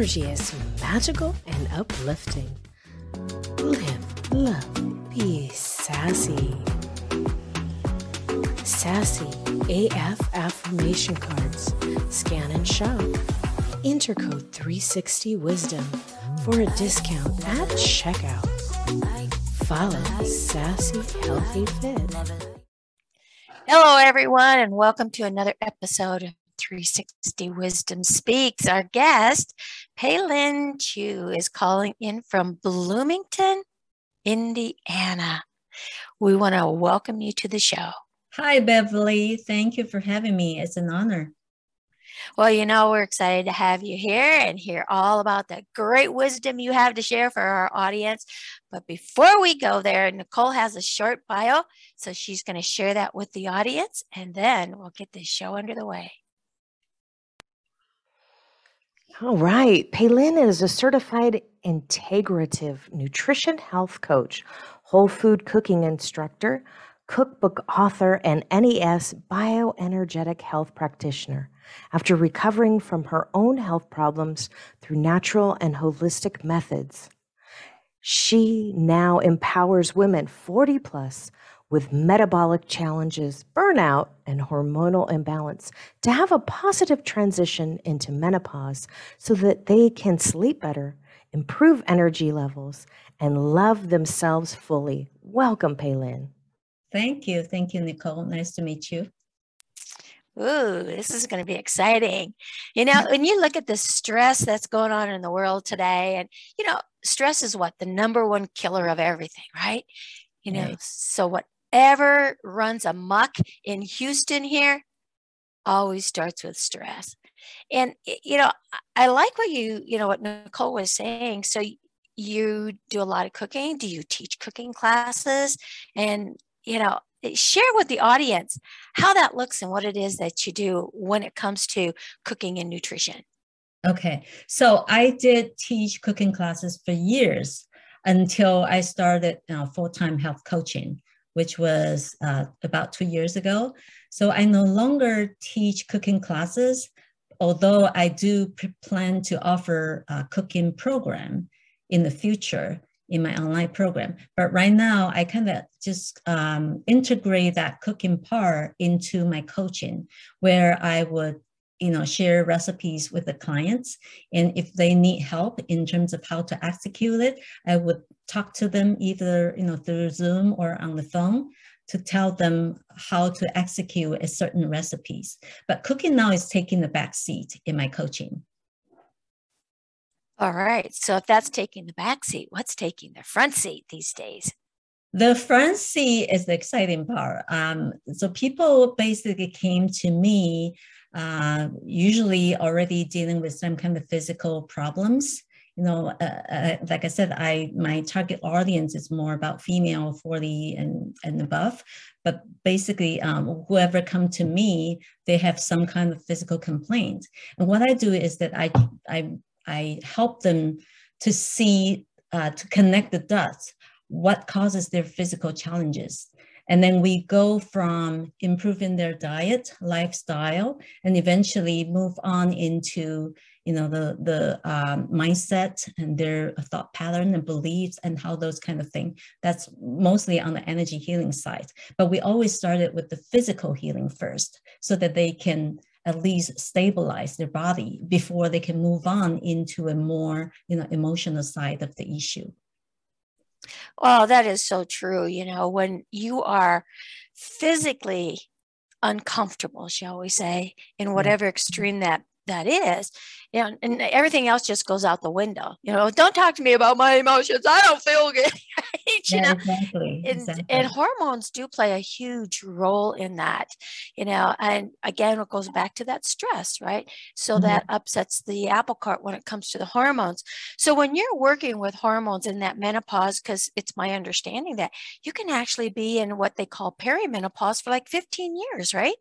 energy is magical and uplifting. Live, love, be sassy. Sassy AF affirmation cards. Scan and shop. Intercode 360 Wisdom for a discount at checkout. Follow Sassy Healthy Fit. Hello, everyone, and welcome to another episode 360 Wisdom Speaks. Our guest, Peilin Chu, is calling in from Bloomington, Indiana. We want to welcome you to the show. Hi, Beverly. Thank you for having me. It's an honor. Well, you know, we're excited to have you here and hear all about the great wisdom you have to share for our audience. But before we go there, Nicole has a short bio, so she's going to share that with the audience, and then we'll get this show under the way. All right. Peilin is a certified integrative nutrition health coach, whole food cooking instructor, cookbook author, and NES bioenergetic health practitioner. After recovering from her own health problems through natural and holistic methods, she now empowers women 40 plus with metabolic challenges, burnout, and hormonal imbalance to have a positive transition into menopause so that they can sleep better, improve energy levels, and love themselves fully. Welcome, Peilin. Thank you. Thank you, Nicole. Nice to meet you. Ooh, this is going to be exciting. You know, when you look at the stress that's going on in the world today, and, you know, stress is what? The number one killer of everything, right? You know, right. so whatever runs amok in Houston here always starts with stress. And, you know, I like what you, you know, what Nicole was saying. So you do a lot of cooking. Do you teach cooking classes? And, you know, share with the audience how that looks and what it is that you do when it comes to cooking and nutrition. Okay, so I did teach cooking classes for years until I started uh, full time health coaching, which was uh, about two years ago. So I no longer teach cooking classes, although I do plan to offer a cooking program in the future in my online program. But right now, I kind of just um, integrate that cooking part into my coaching, where I would you know share recipes with the clients and if they need help in terms of how to execute it i would talk to them either you know through zoom or on the phone to tell them how to execute a certain recipes but cooking now is taking the back seat in my coaching all right. So if that's taking the back seat, what's taking the front seat these days? The front seat is the exciting part. Um, so people basically came to me, uh, usually already dealing with some kind of physical problems. You know, uh, uh, like I said, I my target audience is more about female 40 and, and above. But basically, um, whoever come to me, they have some kind of physical complaint. And what I do is that I I I help them to see, uh, to connect the dots, what causes their physical challenges. And then we go from improving their diet, lifestyle, and eventually move on into you know the the um, mindset and their thought pattern and beliefs and how those kind of thing. That's mostly on the energy healing side. But we always started with the physical healing first, so that they can at least stabilize their body before they can move on into a more you know emotional side of the issue well that is so true you know when you are physically uncomfortable shall we say in mm. whatever extreme that that is you know, and everything else just goes out the window. You know, don't talk to me about my emotions. I don't feel good. right? yeah, know? exactly. And, exactly. and hormones do play a huge role in that, you know, and again, it goes back to that stress, right? So mm-hmm. that upsets the apple cart when it comes to the hormones. So when you're working with hormones in that menopause, because it's my understanding that you can actually be in what they call perimenopause for like 15 years, right?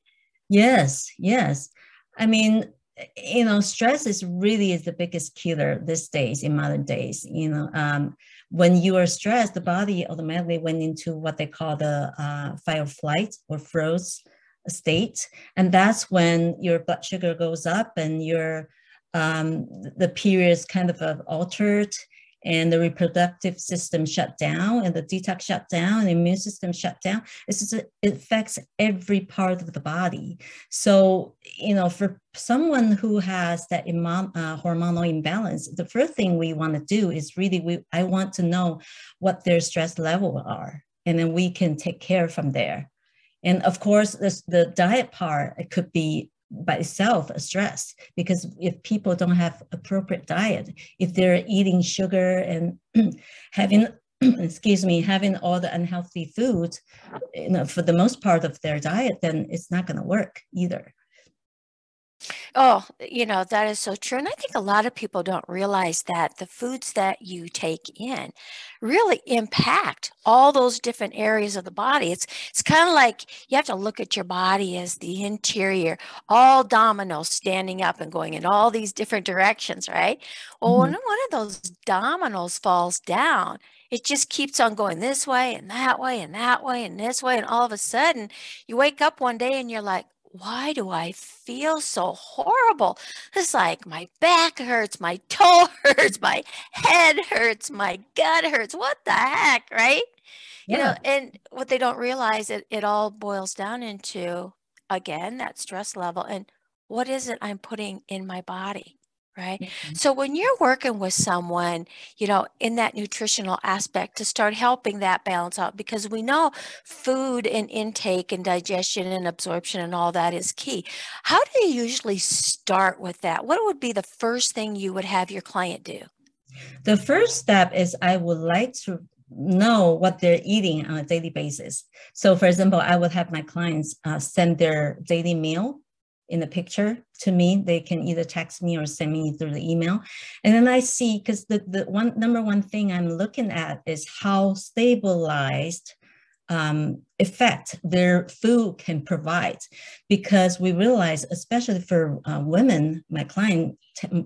Yes, yes. I mean, you know, stress is really is the biggest killer these days in modern days. You know, um, when you are stressed, the body automatically went into what they call the uh, fight or flight or froze state. And that's when your blood sugar goes up and your um, the period is kind of uh, altered and the reproductive system shut down and the detox shut down and the immune system shut down. Just, it affects every part of the body. So you know for someone who has that uh, hormonal imbalance the first thing we want to do is really we i want to know what their stress level are and then we can take care from there. And of course this, the diet part it could be by itself a stress because if people don't have appropriate diet if they're eating sugar and having excuse me having all the unhealthy food you know for the most part of their diet then it's not going to work either Oh, you know, that is so true. And I think a lot of people don't realize that the foods that you take in really impact all those different areas of the body. It's it's kind of like you have to look at your body as the interior, all dominoes standing up and going in all these different directions, right? Well, mm-hmm. when one of those dominoes falls down, it just keeps on going this way and that way and that way and this way. And all of a sudden, you wake up one day and you're like, why do I feel so horrible? It's like my back hurts, my toe hurts, my head hurts, my gut hurts. What the heck, right? Yeah. You know, and what they don't realize it it all boils down into again that stress level and what is it I'm putting in my body? Right? Mm-hmm. So when you're working with someone, you know, in that nutritional aspect to start helping that balance out, because we know food and intake and digestion and absorption and all that is key. How do you usually start with that? What would be the first thing you would have your client do? The first step is I would like to know what they're eating on a daily basis. So, for example, I would have my clients uh, send their daily meal in the picture to me. They can either text me or send me through the email. And then I see, because the, the one number one thing I'm looking at is how stabilized um, effect their food can provide because we realize especially for uh, women my client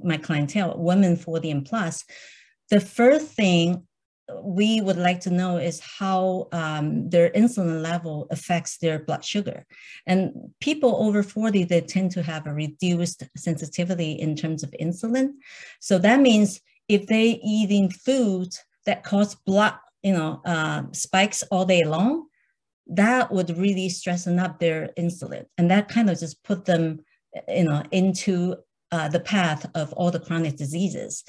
my clientele women 40 and plus the first thing we would like to know is how um, their insulin level affects their blood sugar. And people over 40, they tend to have a reduced sensitivity in terms of insulin. So that means if they eating food that cause blood, you know, uh, spikes all day long, that would really stressing up their insulin. And that kind of just put them, you know, into uh, the path of all the chronic diseases.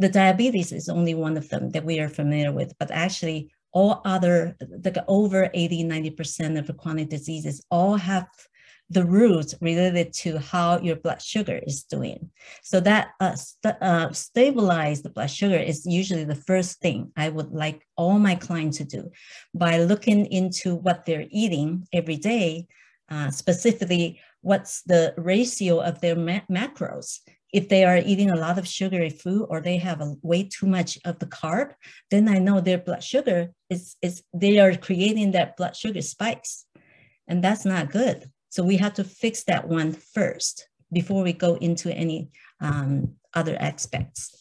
The diabetes is only one of them that we are familiar with, but actually all other, like over 80, 90% of the chronic diseases all have the roots related to how your blood sugar is doing. So that uh, st- uh, stabilize the blood sugar is usually the first thing I would like all my clients to do by looking into what they're eating every day, uh, specifically what's the ratio of their ma- macros. If they are eating a lot of sugary food or they have a, way too much of the carb, then I know their blood sugar is, is they are creating that blood sugar spikes. And that's not good. So we have to fix that one first before we go into any um, other aspects.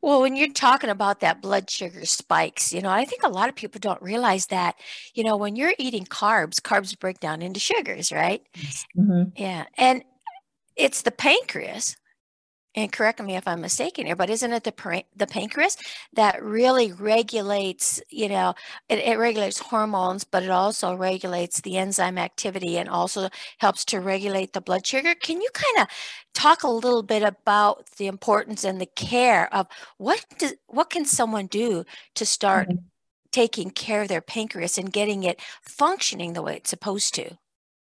Well, when you're talking about that blood sugar spikes, you know, I think a lot of people don't realize that, you know, when you're eating carbs, carbs break down into sugars, right? Mm-hmm. Yeah. And it's the pancreas and correct me if I'm mistaken here, but isn't it the the pancreas that really regulates, you know, it, it, regulates hormones, but it also regulates the enzyme activity and also helps to regulate the blood sugar. Can you kind of talk a little bit about the importance and the care of what does what can someone do to start mm-hmm. taking care of their pancreas and getting it functioning the way it's supposed to?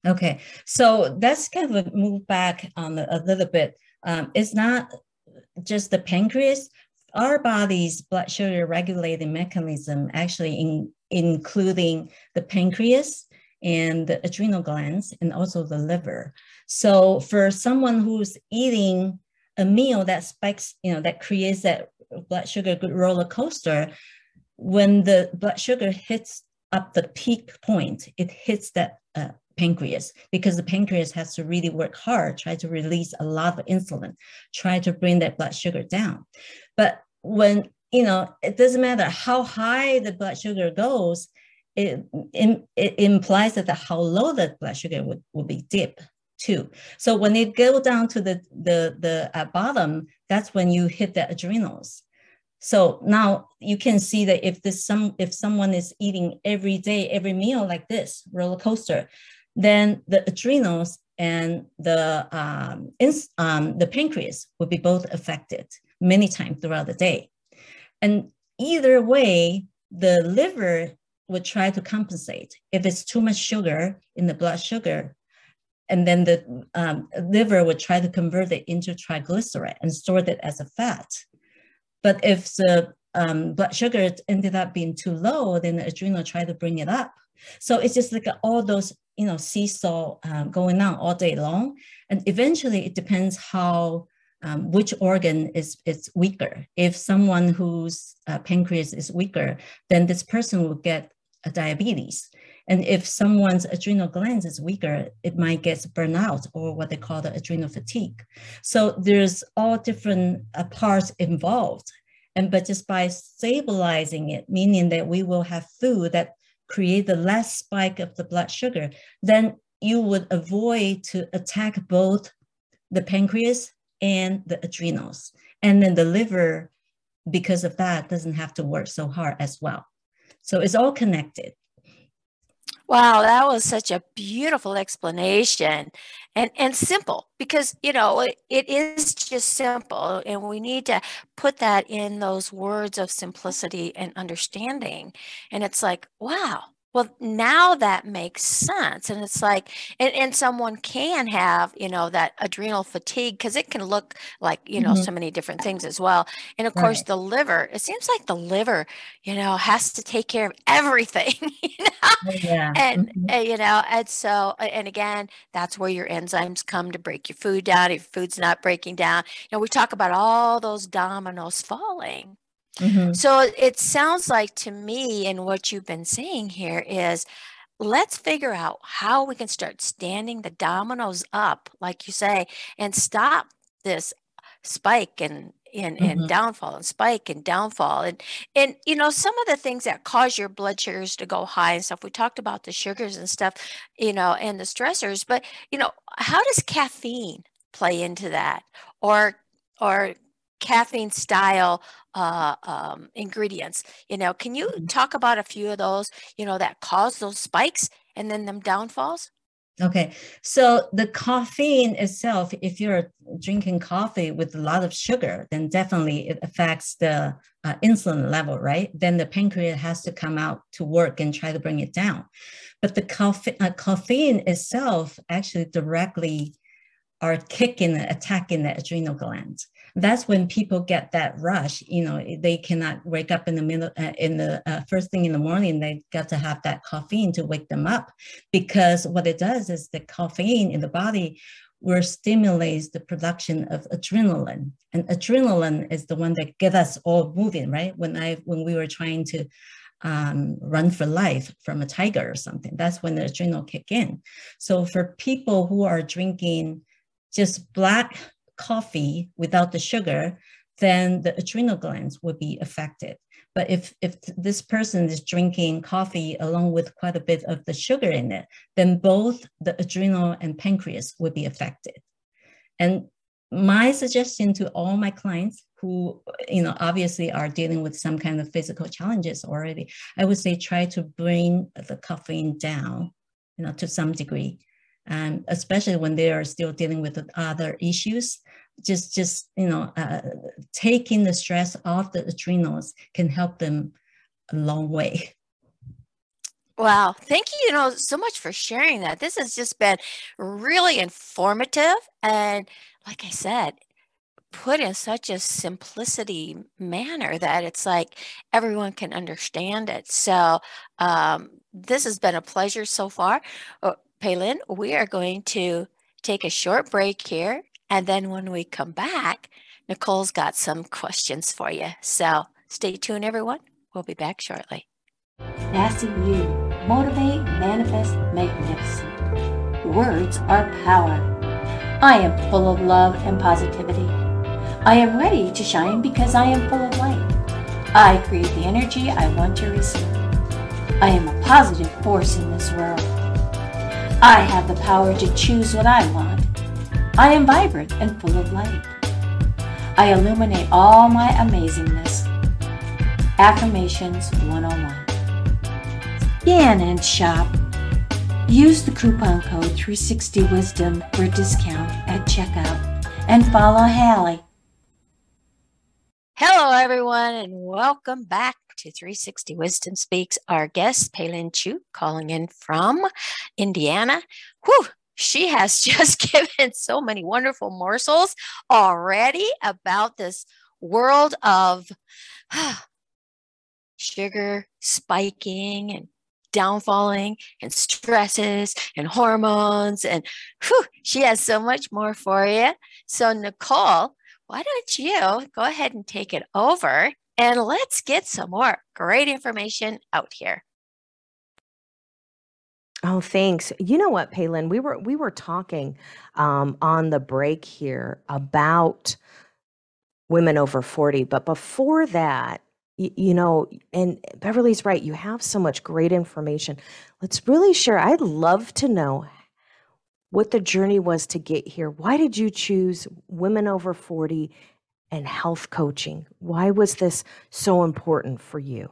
Okay, so that's kind of a move back on a little bit um, it's not just the pancreas. Our body's blood sugar regulating mechanism actually in, including the pancreas and the adrenal glands and also the liver. So for someone who's eating a meal that spikes, you know, that creates that blood sugar roller coaster, when the blood sugar hits up the peak point, it hits that uh, pancreas because the pancreas has to really work hard, try to release a lot of insulin, try to bring that blood sugar down. But when you know, it doesn't matter how high the blood sugar goes, it, it, it implies that the, how low the blood sugar would, would be dip too. So when it go down to the, the, the uh, bottom, that's when you hit the adrenals. So now you can see that if this some if someone is eating every day, every meal like this roller coaster, then the adrenals and the um, ins, um, the pancreas will be both affected many times throughout the day. And either way, the liver would try to compensate. If it's too much sugar in the blood sugar, and then the um, liver would try to convert it into triglyceride and store it as a fat. But if the um, blood sugar ended up being too low, then the adrenal try to bring it up. So it's just like all those you know seesaw um, going on all day long. And eventually it depends how um, which organ is, is weaker. If someone whose uh, pancreas is weaker then this person will get a diabetes. And if someone's adrenal glands is weaker it might get burnout or what they call the adrenal fatigue. So there's all different uh, parts involved. And but just by stabilizing it meaning that we will have food that create the less spike of the blood sugar, then you would avoid to attack both the pancreas and the adrenals. And then the liver, because of that, doesn't have to work so hard as well. So it's all connected. Wow, that was such a beautiful explanation and and simple because you know it, it is just simple and we need to put that in those words of simplicity and understanding. And it's like, wow, well, now that makes sense. And it's like, and, and someone can have, you know, that adrenal fatigue because it can look like, you know, mm-hmm. so many different things as well. And of right. course, the liver, it seems like the liver, you know, has to take care of everything, you know? Oh, yeah. And, mm-hmm. uh, you know, and so, and again, that's where your enzymes come to break your food down. If food's not breaking down, you know, we talk about all those dominoes falling. Mm-hmm. So it sounds like to me, and what you've been saying here is let's figure out how we can start standing the dominoes up, like you say, and stop this spike and and, mm-hmm. and downfall and spike and downfall and and you know some of the things that cause your blood sugars to go high and stuff we talked about the sugars and stuff you know and the stressors but you know how does caffeine play into that or or caffeine style uh, um, ingredients. You know, can you mm-hmm. talk about a few of those, you know, that cause those spikes and then them downfalls? Okay, so the caffeine itself, if you're drinking coffee with a lot of sugar, then definitely it affects the uh, insulin level, right? Then the pancreas has to come out to work and try to bring it down. But the caffeine, uh, caffeine itself actually directly are kicking, and attacking the adrenal glands that's when people get that rush you know they cannot wake up in the middle uh, in the uh, first thing in the morning they got to have that caffeine to wake them up. Because what it does is the caffeine in the body where stimulates the production of adrenaline. And adrenaline is the one that get us all moving right? When i when we were trying to um, run for life from a tiger or something that's when the adrenal kick in. So for people who are drinking just black coffee without the sugar, then the adrenal glands would be affected. But if, if this person is drinking coffee along with quite a bit of the sugar in it, then both the adrenal and pancreas would be affected. And my suggestion to all my clients who, you know, obviously are dealing with some kind of physical challenges already, I would say try to bring the caffeine down, you know, to some degree and especially when they are still dealing with other issues just just you know uh, taking the stress off the adrenals can help them a long way. Wow. Thank you you know so much for sharing that. This has just been really informative and like i said put in such a simplicity manner that it's like everyone can understand it. So um, this has been a pleasure so far. Uh, Peilin, we are going to take a short break here. And then when we come back, Nicole's got some questions for you. So stay tuned, everyone. We'll be back shortly. Sassy you. Motivate, manifest, magnificent. Words are power. I am full of love and positivity. I am ready to shine because I am full of light. I create the energy I want to receive. I am a positive force in this world. I have the power to choose what I want. I am vibrant and full of light. I illuminate all my amazingness. Affirmations 101. Scan and shop. Use the coupon code 360wisdom for a discount at checkout and follow Hallie. Hello, everyone, and welcome back to 360 Wisdom Speaks. Our guest, Peilin Chu, calling in from Indiana. Whew, she has just given so many wonderful morsels already about this world of sugar spiking and downfalling and stresses and hormones and whew, she has so much more for you so nicole why don't you go ahead and take it over and let's get some more great information out here Oh, thanks. You know what, Peilin? We were we were talking um, on the break here about women over 40, but before that, you, you know, and Beverly's right, you have so much great information. Let's really share. I'd love to know what the journey was to get here. Why did you choose women over 40 and health coaching? Why was this so important for you?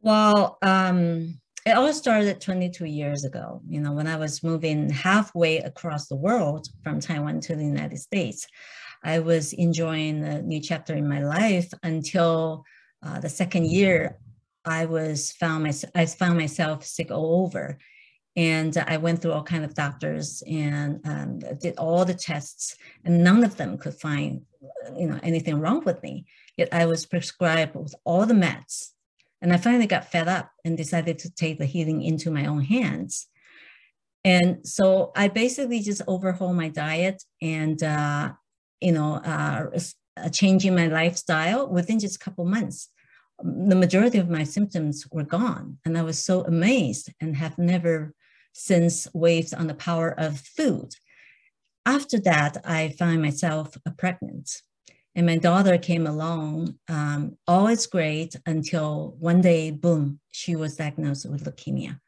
Well, um, it all started 22 years ago, you know, when I was moving halfway across the world from Taiwan to the United States. I was enjoying a new chapter in my life until uh, the second year I was found my, I found myself sick all over. And I went through all kind of doctors and um, did all the tests, and none of them could find, you know, anything wrong with me. Yet I was prescribed with all the meds and I finally got fed up and decided to take the healing into my own hands. And so I basically just overhaul my diet and, uh, you know, uh, uh, changing my lifestyle within just a couple months. The majority of my symptoms were gone. And I was so amazed and have never since waves on the power of food. After that, I found myself pregnant and my daughter came along. Um, all is great until one day, boom, she was diagnosed with leukemia.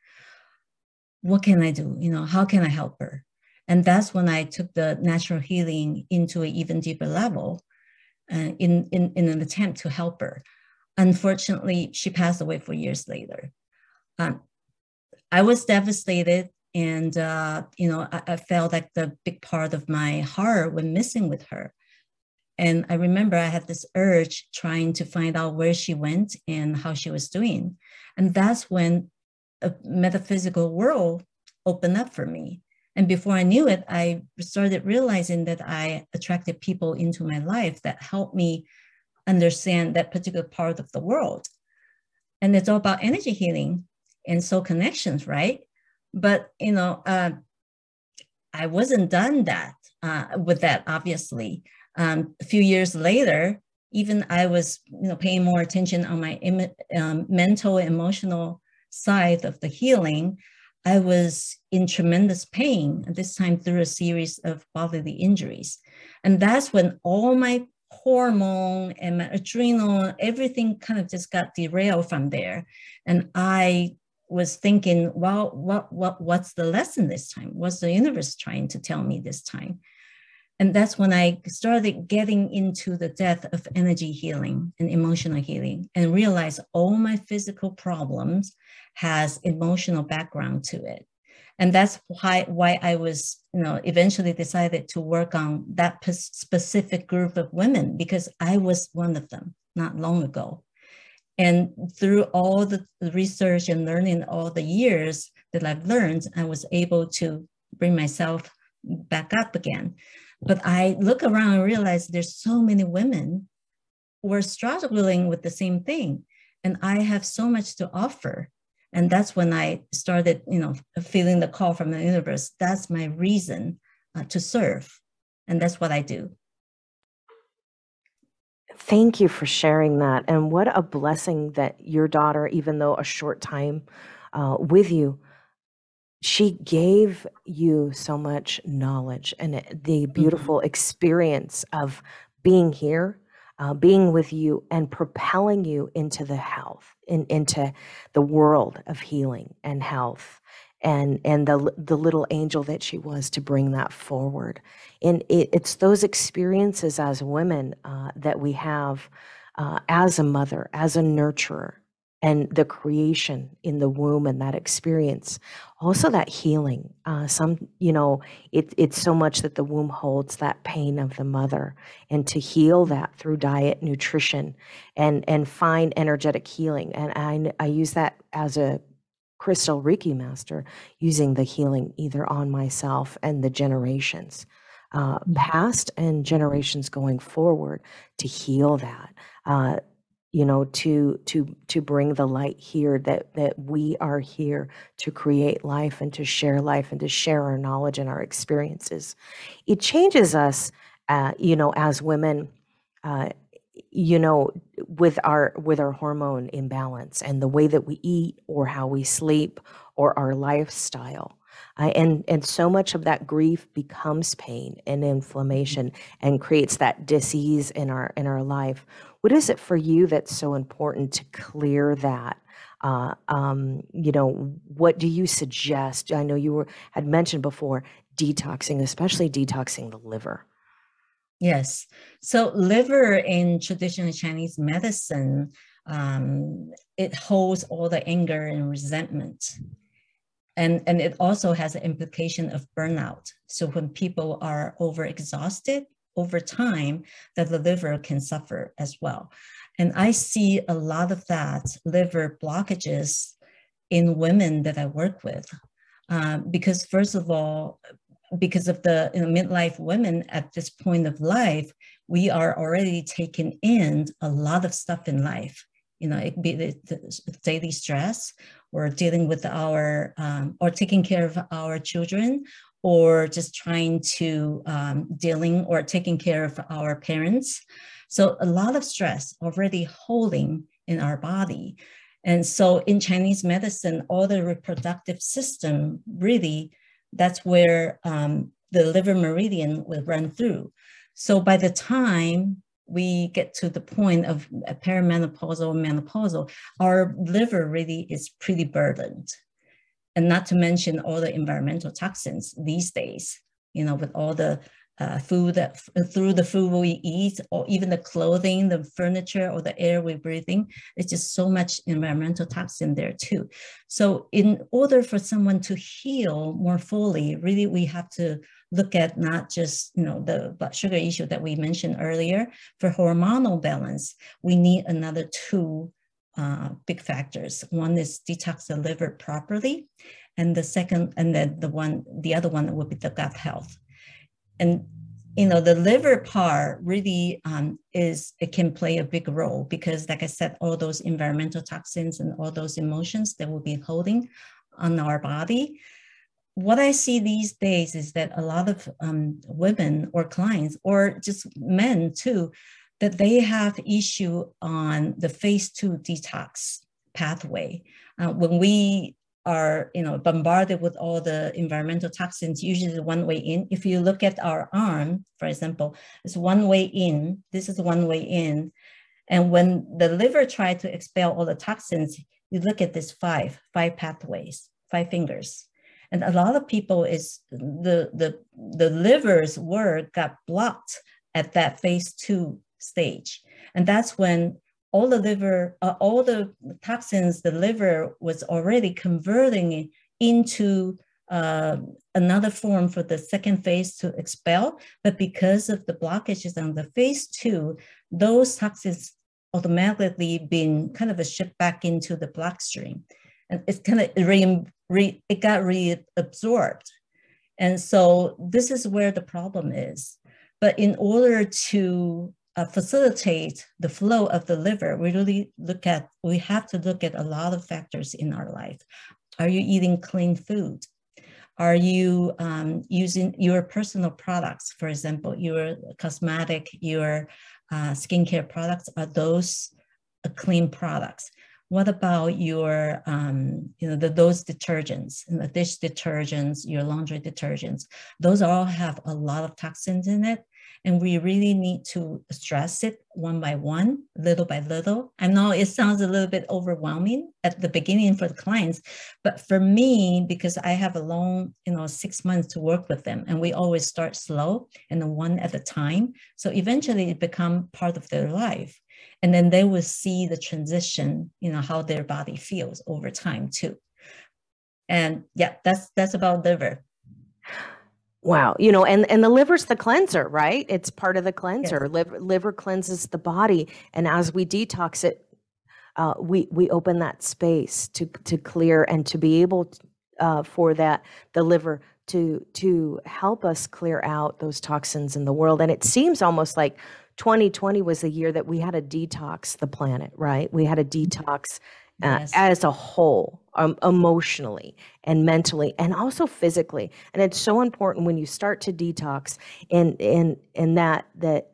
What can I do? You know, how can I help her? And that's when I took the natural healing into an even deeper level uh, in, in, in an attempt to help her. Unfortunately, she passed away four years later. Um, I was devastated and uh, you know I, I, felt like the big part of my heart was missing with her and I remember I had this urge trying to find out where she went and how she was doing. And that's when a metaphysical world opened up for me. And before I knew it, I started realizing that I attracted people into my life that helped me understand that particular part of the world. And it's all about energy healing and soul connections, right? But you know, uh, I wasn't done that uh, with that, obviously um, a few years later, even I was you know, paying more attention on my um, mental, emotional side of the healing, I was in tremendous pain, this time through a series of bodily injuries. And that's when all my hormone and my adrenal, everything kind of just got derailed from there. And I was thinking, well, what, what, what's the lesson this time? What's the universe trying to tell me this time? And that's when I started getting into the depth of energy healing and emotional healing and realized all my physical problems has emotional background to it. And that's why, why I was, you know, eventually decided to work on that specific group of women because I was one of them not long ago. And through all the research and learning all the years that I've learned, I was able to bring myself back up again. But I look around and realize there's so many women who are struggling with the same thing. And I have so much to offer. And that's when I started, you know, feeling the call from the universe. That's my reason uh, to serve. And that's what I do. Thank you for sharing that. And what a blessing that your daughter, even though a short time uh, with you, she gave you so much knowledge and the mm-hmm. beautiful experience of being here uh, being with you and propelling you into the health, in, into the world of healing and health, and and the the little angel that she was to bring that forward. And it, it's those experiences as women uh, that we have uh, as a mother, as a nurturer, and the creation in the womb and that experience also that healing uh, some you know it, it's so much that the womb holds that pain of the mother and to heal that through diet nutrition and and find energetic healing and i i use that as a crystal reiki master using the healing either on myself and the generations uh, mm-hmm. past and generations going forward to heal that uh, you know to to to bring the light here that that we are here to create life and to share life and to share our knowledge and our experiences it changes us uh, you know as women uh, you know with our with our hormone imbalance and the way that we eat or how we sleep or our lifestyle uh, and and so much of that grief becomes pain and inflammation and creates that disease in our in our life what is it for you that's so important to clear that? Uh, um, you know, what do you suggest? I know you were had mentioned before detoxing, especially detoxing the liver. Yes. So liver in traditional Chinese medicine, um, it holds all the anger and resentment. And, and it also has an implication of burnout. So when people are overexhausted, over time that the liver can suffer as well. And I see a lot of that liver blockages in women that I work with. Um, because first of all, because of the you know, midlife women at this point of life, we are already taking in a lot of stuff in life. You know, it be the, the daily stress, or dealing with our, um, or taking care of our children, or just trying to um, dealing or taking care of our parents. So a lot of stress already holding in our body. And so in Chinese medicine, all the reproductive system really, that's where um, the liver meridian will run through. So by the time we get to the point of perimenopausal, menopausal, our liver really is pretty burdened and not to mention all the environmental toxins these days, you know, with all the uh, food that through the food we eat, or even the clothing, the furniture, or the air we're breathing, it's just so much environmental toxin there too. So, in order for someone to heal more fully, really, we have to look at not just you know the blood sugar issue that we mentioned earlier. For hormonal balance, we need another two uh, big factors. One is detox the liver properly, and the second, and then the one, the other one would be the gut health. And you know, the liver part really um, is it can play a big role because, like I said, all those environmental toxins and all those emotions that we'll be holding on our body. What I see these days is that a lot of um, women or clients, or just men too, that they have issue on the phase two detox pathway. Uh, when we are you know bombarded with all the environmental toxins usually one way in. If you look at our arm for example it's one way in this is one way in. And when the liver tried to expel all the toxins you look at this five five pathways five fingers. And a lot of people is the the the liver's work got blocked at that phase two stage. And that's when all the liver, uh, all the toxins, the liver was already converting into uh, another form for the second phase to expel. But because of the blockages on the phase two, those toxins automatically being kind of a shipped back into the bloodstream. And it's kind of re, re, it got reabsorbed. And so this is where the problem is. But in order to uh, facilitate the flow of the liver, we really look at, we have to look at a lot of factors in our life. Are you eating clean food? Are you um, using your personal products, for example, your cosmetic, your uh, skincare products, are those clean products? What about your, um, you know, the, those detergents, the dish detergents, your laundry detergents? Those all have a lot of toxins in it and we really need to stress it one by one, little by little. I know it sounds a little bit overwhelming at the beginning for the clients, but for me, because I have a long, you know, six months to work with them, and we always start slow and one at a time. So eventually, it become part of their life, and then they will see the transition, you know, how their body feels over time too. And yeah, that's that's about liver. Wow, you know, and and the liver's the cleanser, right? It's part of the cleanser. Yes. Liver, liver cleanses the body, and as we detox it, uh, we we open that space to to clear and to be able to, uh, for that the liver to to help us clear out those toxins in the world. And it seems almost like 2020 was the year that we had to detox the planet, right? We had to detox uh, yes. as a whole, um, emotionally and mentally, and also physically. And it's so important when you start to detox, and and and that that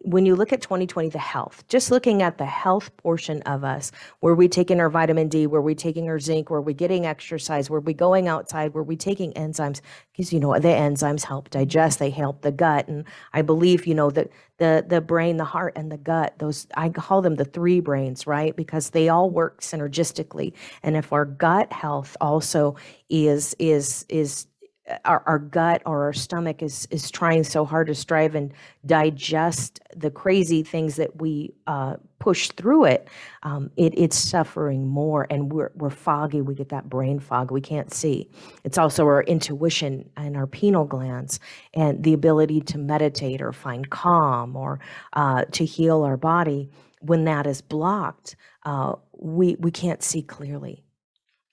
when you look at 2020, the health, just looking at the health portion of us, were we taking our vitamin D, were we taking our zinc, were we getting exercise, were we going outside, were we taking enzymes? Because you know the enzymes help digest, they help the gut, and I believe you know that the the brain, the heart, and the gut. Those I call them the three brains, right? Because they all work synergistically, and if our gut health also is is is our, our gut or our stomach is is trying so hard to strive and digest the crazy things that we uh, push through it, um, it, it's suffering more and we're, we're foggy. We get that brain fog. We can't see. It's also our intuition and our pineal glands and the ability to meditate or find calm or uh, to heal our body. When that is blocked, uh, we, we can't see clearly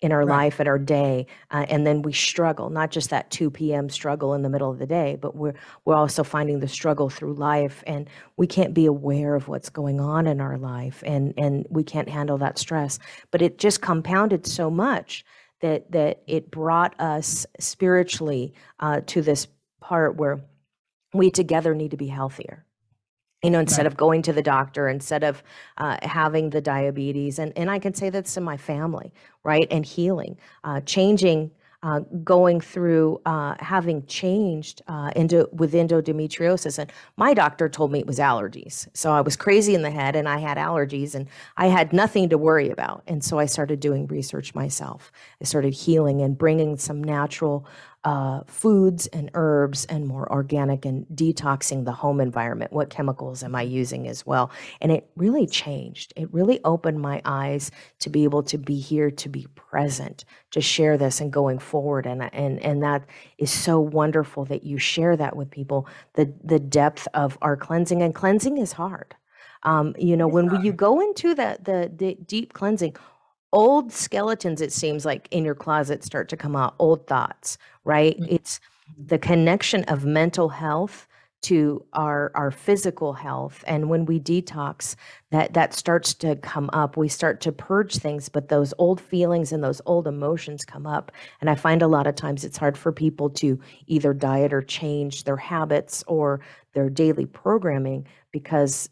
in our right. life and our day uh, and then we struggle not just that 2 p.m struggle in the middle of the day but we're we're also finding the struggle through life and we can't be aware of what's going on in our life and and we can't handle that stress but it just compounded so much that that it brought us spiritually uh, to this part where we together need to be healthier you know instead right. of going to the doctor instead of uh, having the diabetes and, and i can say that's in my family right and healing uh, changing uh, going through uh, having changed uh, into with endometriosis and my doctor told me it was allergies so i was crazy in the head and i had allergies and i had nothing to worry about and so i started doing research myself i started healing and bringing some natural uh, foods and herbs and more organic and detoxing the home environment. What chemicals am I using as well? And it really changed. It really opened my eyes to be able to be here, to be present, to share this and going forward. And and and that is so wonderful that you share that with people. The the depth of our cleansing and cleansing is hard. Um, you know, when we, you go into the, the the deep cleansing, old skeletons it seems like in your closet start to come out old thoughts right? Mm-hmm. it's the connection of mental health to our our physical health and when we detox that that starts to come up. We start to purge things but those old feelings and those old emotions come up and i find a lot of times it's hard for people to either diet or change their habits or their daily programming because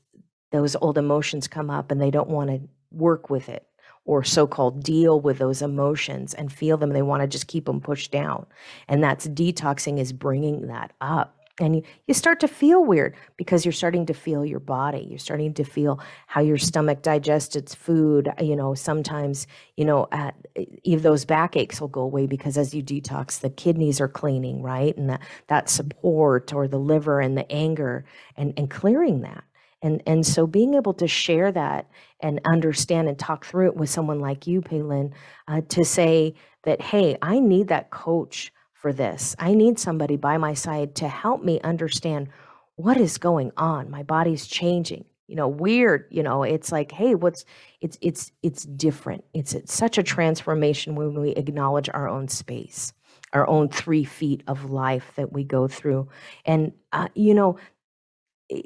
those old emotions come up and they don't want to work with it or so-called deal with those emotions and feel them they want to just keep them pushed down. And that's detoxing is bringing that up. And you, you start to feel weird because you're starting to feel your body. You're starting to feel how your stomach digests its food. You know sometimes you know at, uh, if those backaches will go away because as you detox the kidneys are cleaning right? And that, that support or the liver and the anger and, and clearing that. And and so being able to share that and understand and talk through it with someone like you, Peilin, uh, to say that, hey, I need that coach for this. I need somebody by my side to help me understand what is going on. My body's changing. You know, weird. You know, it's like, hey, what's it's it's it's different. It's, it's such a transformation when we acknowledge our own space our own three feet of life that we go through. And, uh, you know,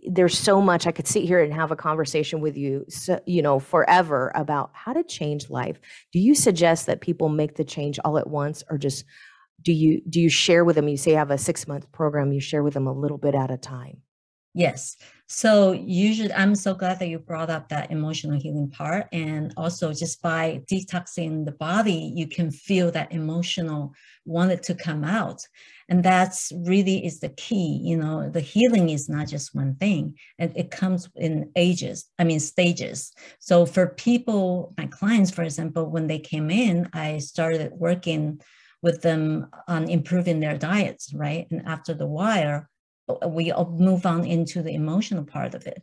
there's so much I could sit here and have a conversation with you, so, you know, forever about how to change life. Do you suggest that people make the change all at once, or just do you do you share with them? You say you have a six month program, you share with them a little bit at a time. Yes. So usually I'm so glad that you brought up that emotional healing part. And also just by detoxing the body, you can feel that emotional wanted to come out. And that's really is the key. You know, the healing is not just one thing. And it comes in ages, I mean stages. So for people, my clients, for example, when they came in, I started working with them on improving their diets, right? And after the while, we move on into the emotional part of it.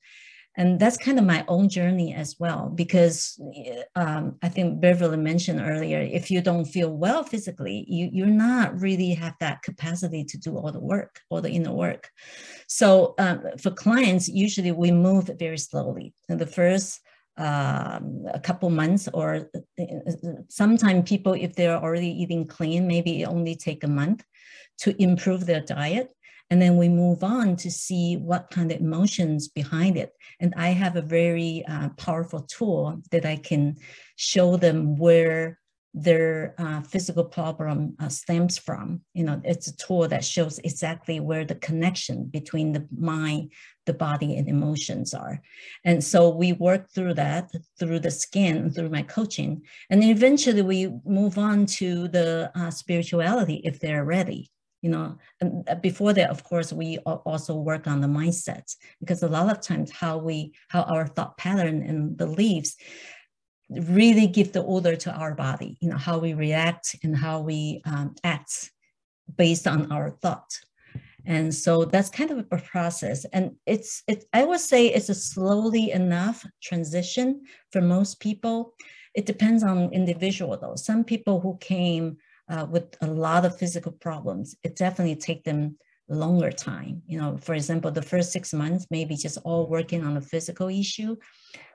And that's kind of my own journey as well because um, i think beverly mentioned earlier if you don't feel well physically you, you're not really have that capacity to do all the work all the inner work. So um, for clients usually we move very slowly. In the first um, a couple months or sometimes people if they're already eating clean maybe it only take a month to improve their diet and then we move on to see what kind of emotions behind it. And I have a very uh, powerful tool that I can show them where their uh, physical problem uh, stems from. You know, it's a tool that shows exactly where the connection between the mind, the body, and emotions are. And so we work through that through the skin, through my coaching, and then eventually we move on to the uh, spirituality if they're ready you know and uh, before that of course we also work on the mindset because a lot of times how we how our thought pattern and beliefs really give the order to our body you know how we react and how we um, act based on our thought. And so that's kind of a process. And it's it i would say it's a slowly enough transition for most people. It depends on individual though. Some people who came uh, with a lot of physical problems, it definitely take them longer time. You know, for example, the first six months, maybe just all working on a physical issue.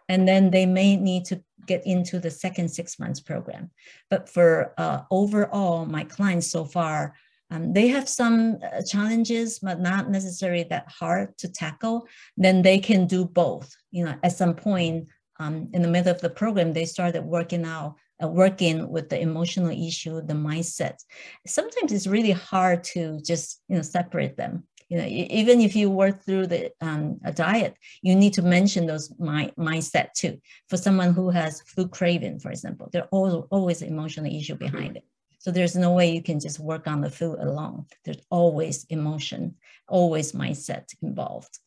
And then they may need to get into the second six months program. But for uh, overall, my clients so far, um, they have some uh, challenges, but not necessarily that hard to tackle. Then they can do both. You know, at some point um, in the middle of the program, they started working out working with the emotional issue, the mindset. Sometimes it's really hard to just you know separate them. You know, even if you work through the um, a diet, you need to mention those my, mindset too. For someone who has food craving, for example, there always always emotional issue behind it. So there's no way you can just work on the food alone. There's always emotion, always mindset involved.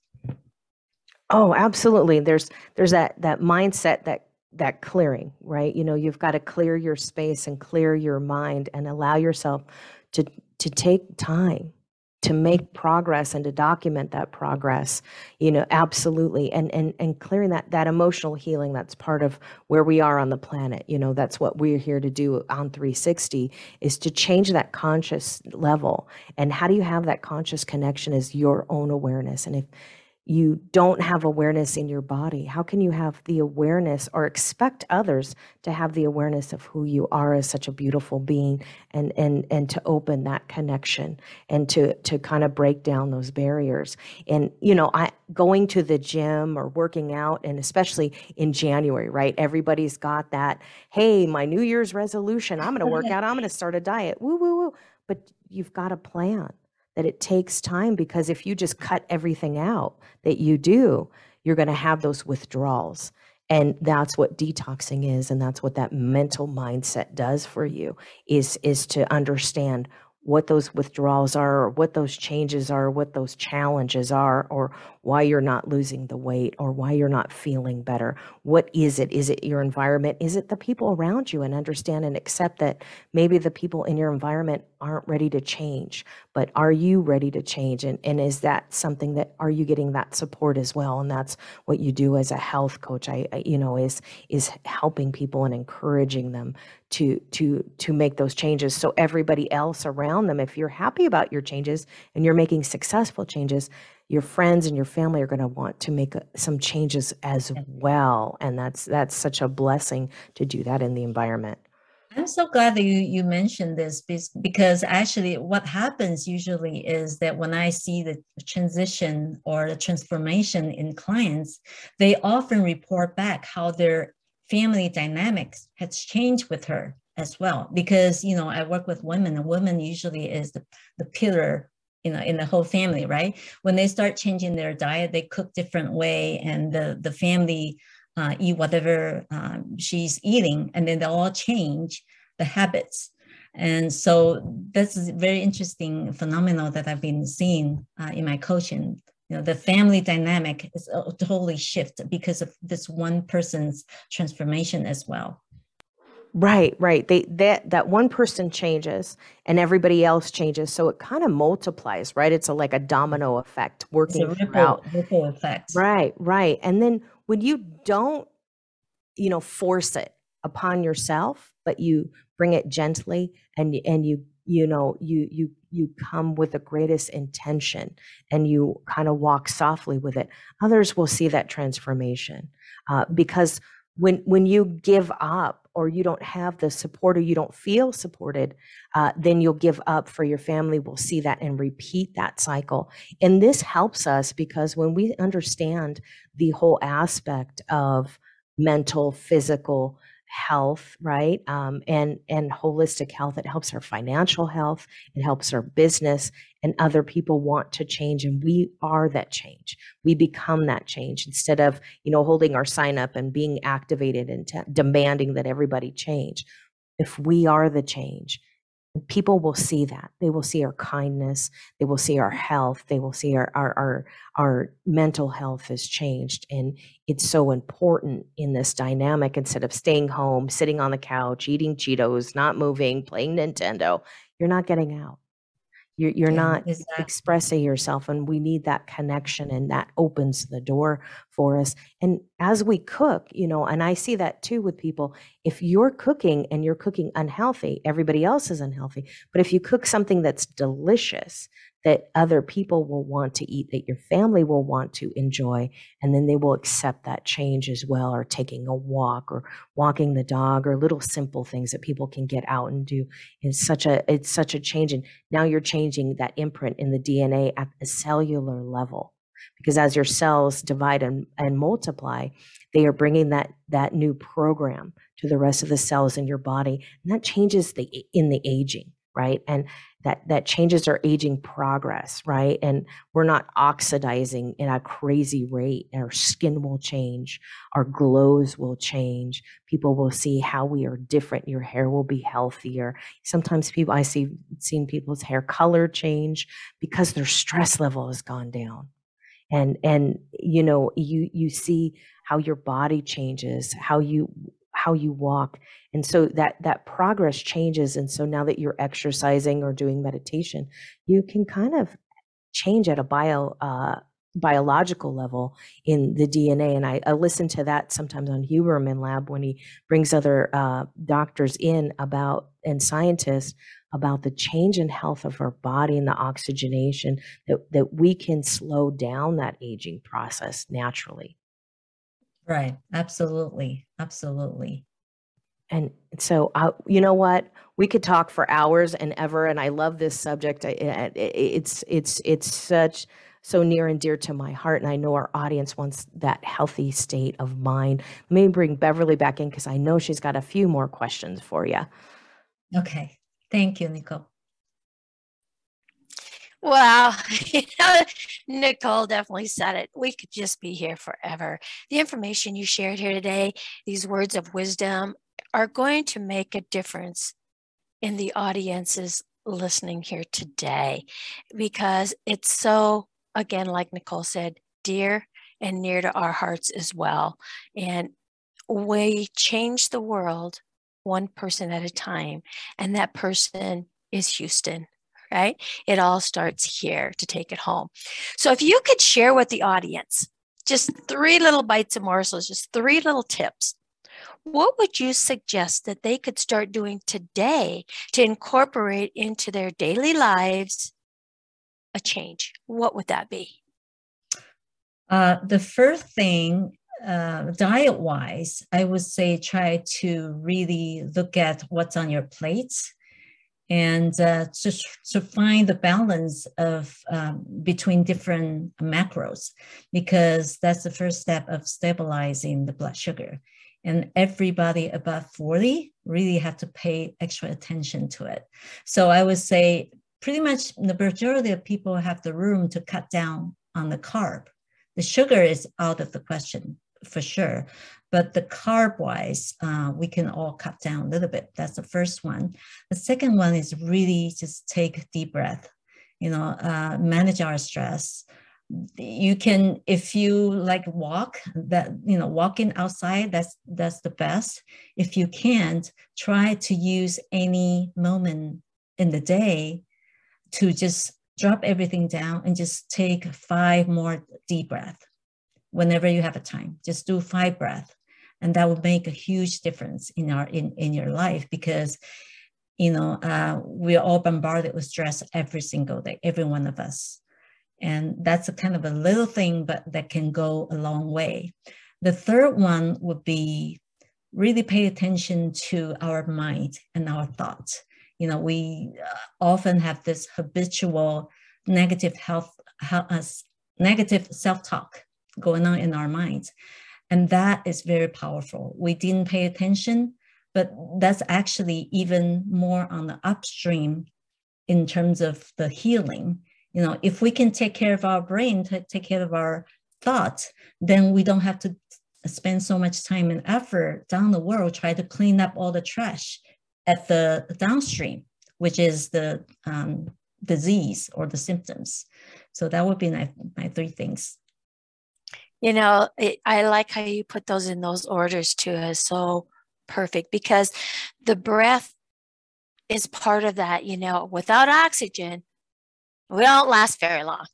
Oh, absolutely. There's there's that that mindset that that clearing, right? You know, you've got to clear your space and clear your mind and allow yourself to to take time to make progress and to document that progress you know absolutely. And and and clearing that that emotional healing that's part of where we are on the planet you know that's what we're here to do on 360 is to change that conscious level. And how do you have that conscious connection is your own awareness. And if you don't have awareness in your body. How can you have the awareness or expect others to have the awareness of who you are as such a beautiful being and and and to open that connection and to to kind of break down those barriers? And you know i going to the gym or working out and especially in january right? Everybody's got that hey my new year's resolution i'm going to work out i'm going to start a diet. Woo woo woo. But you've got a plan that it takes time because if you just cut everything out that you do, you're going to have those withdrawals. And that's what detoxing is and that's what that mental mindset does for you is is to understand what those withdrawals are or what those changes are what those challenges are or why you're not losing the weight or why you're not feeling better. What is it? Is it your environment? Is it the people around you? And understand and accept that maybe the people in your environment aren't ready to change but are you ready to change? And, and is that something that are you getting that support as well? And that's what you do as a health coach i, I you know is is helping people and encouraging them to to to make those changes. So everybody else around them if you're happy about your changes and you're making successful changes your friends and your family are going to want to make uh, some changes as well and that's that's such a blessing to do that in the environment I'm so glad that you, you mentioned this because actually what happens usually is that when I see the transition or the transformation in clients, they often report back how their family dynamics has changed with her as well. Because, you know, I work with women and women usually is the, the pillar you know in the whole family right? When they start changing their diet they cook different way and the the family uh, eat whatever um, she's eating and then they all change the habits. And so that's a very interesting phenomenon that i've been seeing uh, in my coaching. You know the family dynamic is a totally shift because of this one person's transformation as well Right, right. They that that one person changes and everybody else changes, so it kind of multiplies, right? It's a, like a domino effect it's working a ripple, throughout. ripple effect Right, right. And then when you don't, you know, force it upon yourself, but you bring it gently and and you you know you you you come with the greatest intention and you kind of walk softly with it others will see that transformation uh, because when when you give up or you don't have the support or you don't feel supported uh, then you'll give up for your family. Will see that and repeat that cycle. And this helps us because when we understand the whole aspect of mental physical health right um, and and holistic health. It helps our financial health it helps our business and other people want to change and we are that change. We become that change instead of you know holding our sign up and being activated and te- demanding that everybody change. If we are the change people will see that. They will see our kindness. They will see our health. They will see our our our, our mental health has changed and it's so important in this dynamic instead of staying home sitting on the couch eating cheetos not moving playing nintendo you're not getting out you're, you're yeah not exactly expressing yourself and we need that connection and that opens the door for us. And as we cook you know and i see that too with people if you're cooking and you're cooking unhealthy everybody else is unhealthy but if you cook something that's delicious that other people will want to eat that your family will want to enjoy and then they will accept that change as well or taking a walk or walking the dog or little simple things that people can get out and do. It's such a it's such a change and now you're changing that imprint in the dna at the cellular level because as your cells divide and, and multiply they are bringing that that new program to the rest of the cells in your body and that changes the in the aging right? And that that changes our aging progress right? And we're not oxidizing in a crazy rate. Our skin will change. Our glows will change. People will see how we are different. Your hair will be healthier. Sometimes people i see seen people's hair color change because their stress level has gone down. And and you know you you see how your body changes how you how you walk and so that that progress changes and so now that you're exercising or doing meditation you can kind of change at a bio uh, biological level in the DNA. And I, I listen to that sometimes on Huberman Lab when he brings other uh, doctors in about and scientists about the change in health of our body and the oxygenation that, that we can slow down that aging process naturally. Right absolutely absolutely And so, uh, you know what? We could talk for hours and ever, and I love this subject. I, I- I- it's it's it's such so near and dear to my heart, and I know our audience wants that healthy state of mind. Let me bring Beverly back in because I know she's got a few more questions for you. okay thank you nicole Well, you know, Nicole definitely said it. We could just be here forever. The information you shared here today, these words of wisdom, are going to make a difference in the audiences listening here today because it's so, again, like Nicole said, dear and near to our hearts as well. And we change the world one person at a time, and that person is Houston right? It all starts here to take it home. So if you could share with the audience just three little bites of morsels, just three little tips, what would you suggest that they could start doing today to incorporate into their daily lives a change? What would that be? Uh, the first thing, uh, diet wise, I would say try to really look at what's on your plates and uh, to, to find the balance of um, between different macros because that's the first step of stabilizing the blood sugar. And everybody above 40 really have to pay extra attention to it. So i would say pretty much the majority of people have the room to cut down on the carb. The sugar is out of the question for sure. But the carb wise, uh, we can all cut down a little bit. That's the first one. The second one is really just take deep breath, you know, uh, manage our stress. You can, if you like walk, that you know, walking outside, that's that's the best. If you can't, try to use any moment in the day to just drop everything down and just take five more deep breath whenever you have a time. Just do five breath. And that will make a huge difference in our in, in your life because you know uh, we're all bombarded with stress every single day, every one of us. And that's a kind of a little thing, but that can go a long way. The third one would be really pay attention to our mind and our thoughts. You know, we uh, often have this habitual negative health, health uh, negative self-talk going on in our minds. And that is very powerful. We didn't pay attention, but that's actually even more on the upstream in terms of the healing. You know, if we can take care of our brain, take care of our thoughts, then we don't have to spend so much time and effort down the world trying to clean up all the trash at the downstream, which is the um, disease or the symptoms. So that would be my, my three things you know it, i like how you put those in those orders too is so perfect because the breath is part of that you know without oxygen we don't last very long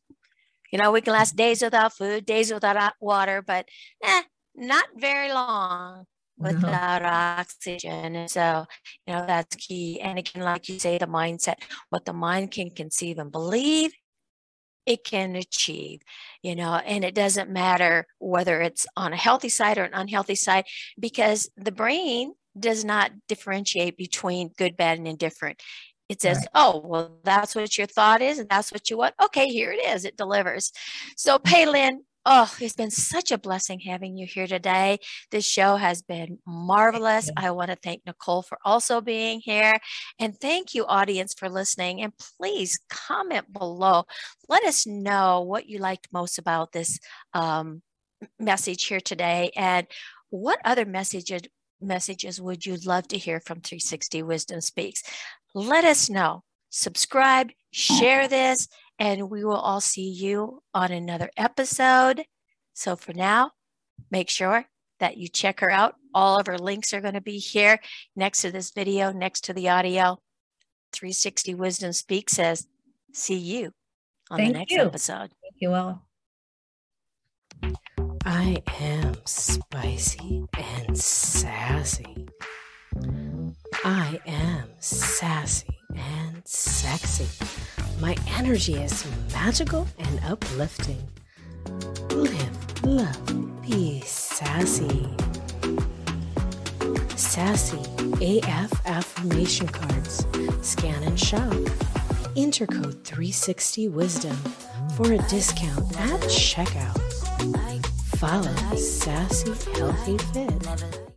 you know we can last days without food days without water but eh, not very long without no. oxygen and so you know that's key and again like you say the mindset what the mind can conceive and believe it can achieve, you know, and it doesn't matter whether it's on a healthy side or an unhealthy side because the brain does not differentiate between good, bad, and indifferent. It says, right. oh, well, that's what your thought is, and that's what you want. Okay, here it is. It delivers. So, mm-hmm. Peilin, Oh, it's been such a blessing having you here today. This show has been marvelous. I want to thank Nicole for also being here. And thank you, audience, for listening. And please comment below. Let us know what you liked most about this um, message here today and what other messages messages would you love to hear from 360 Wisdom Speaks? Let us know. Subscribe, share this, and we will all see you on another episode. So for now, make sure that you check her out. All of her links are going to be here next to this video, next to the audio. 360 Wisdom Speak says, see you on Thank the next you. episode. Thank you all. I am spicy and sassy. I am sassy and sexy. My energy is magical and uplifting. Live, love, be sassy. Sassy AF affirmation cards. Scan and shop. Intercode 360 Wisdom for a discount at checkout. Follow Sassy Healthy Fit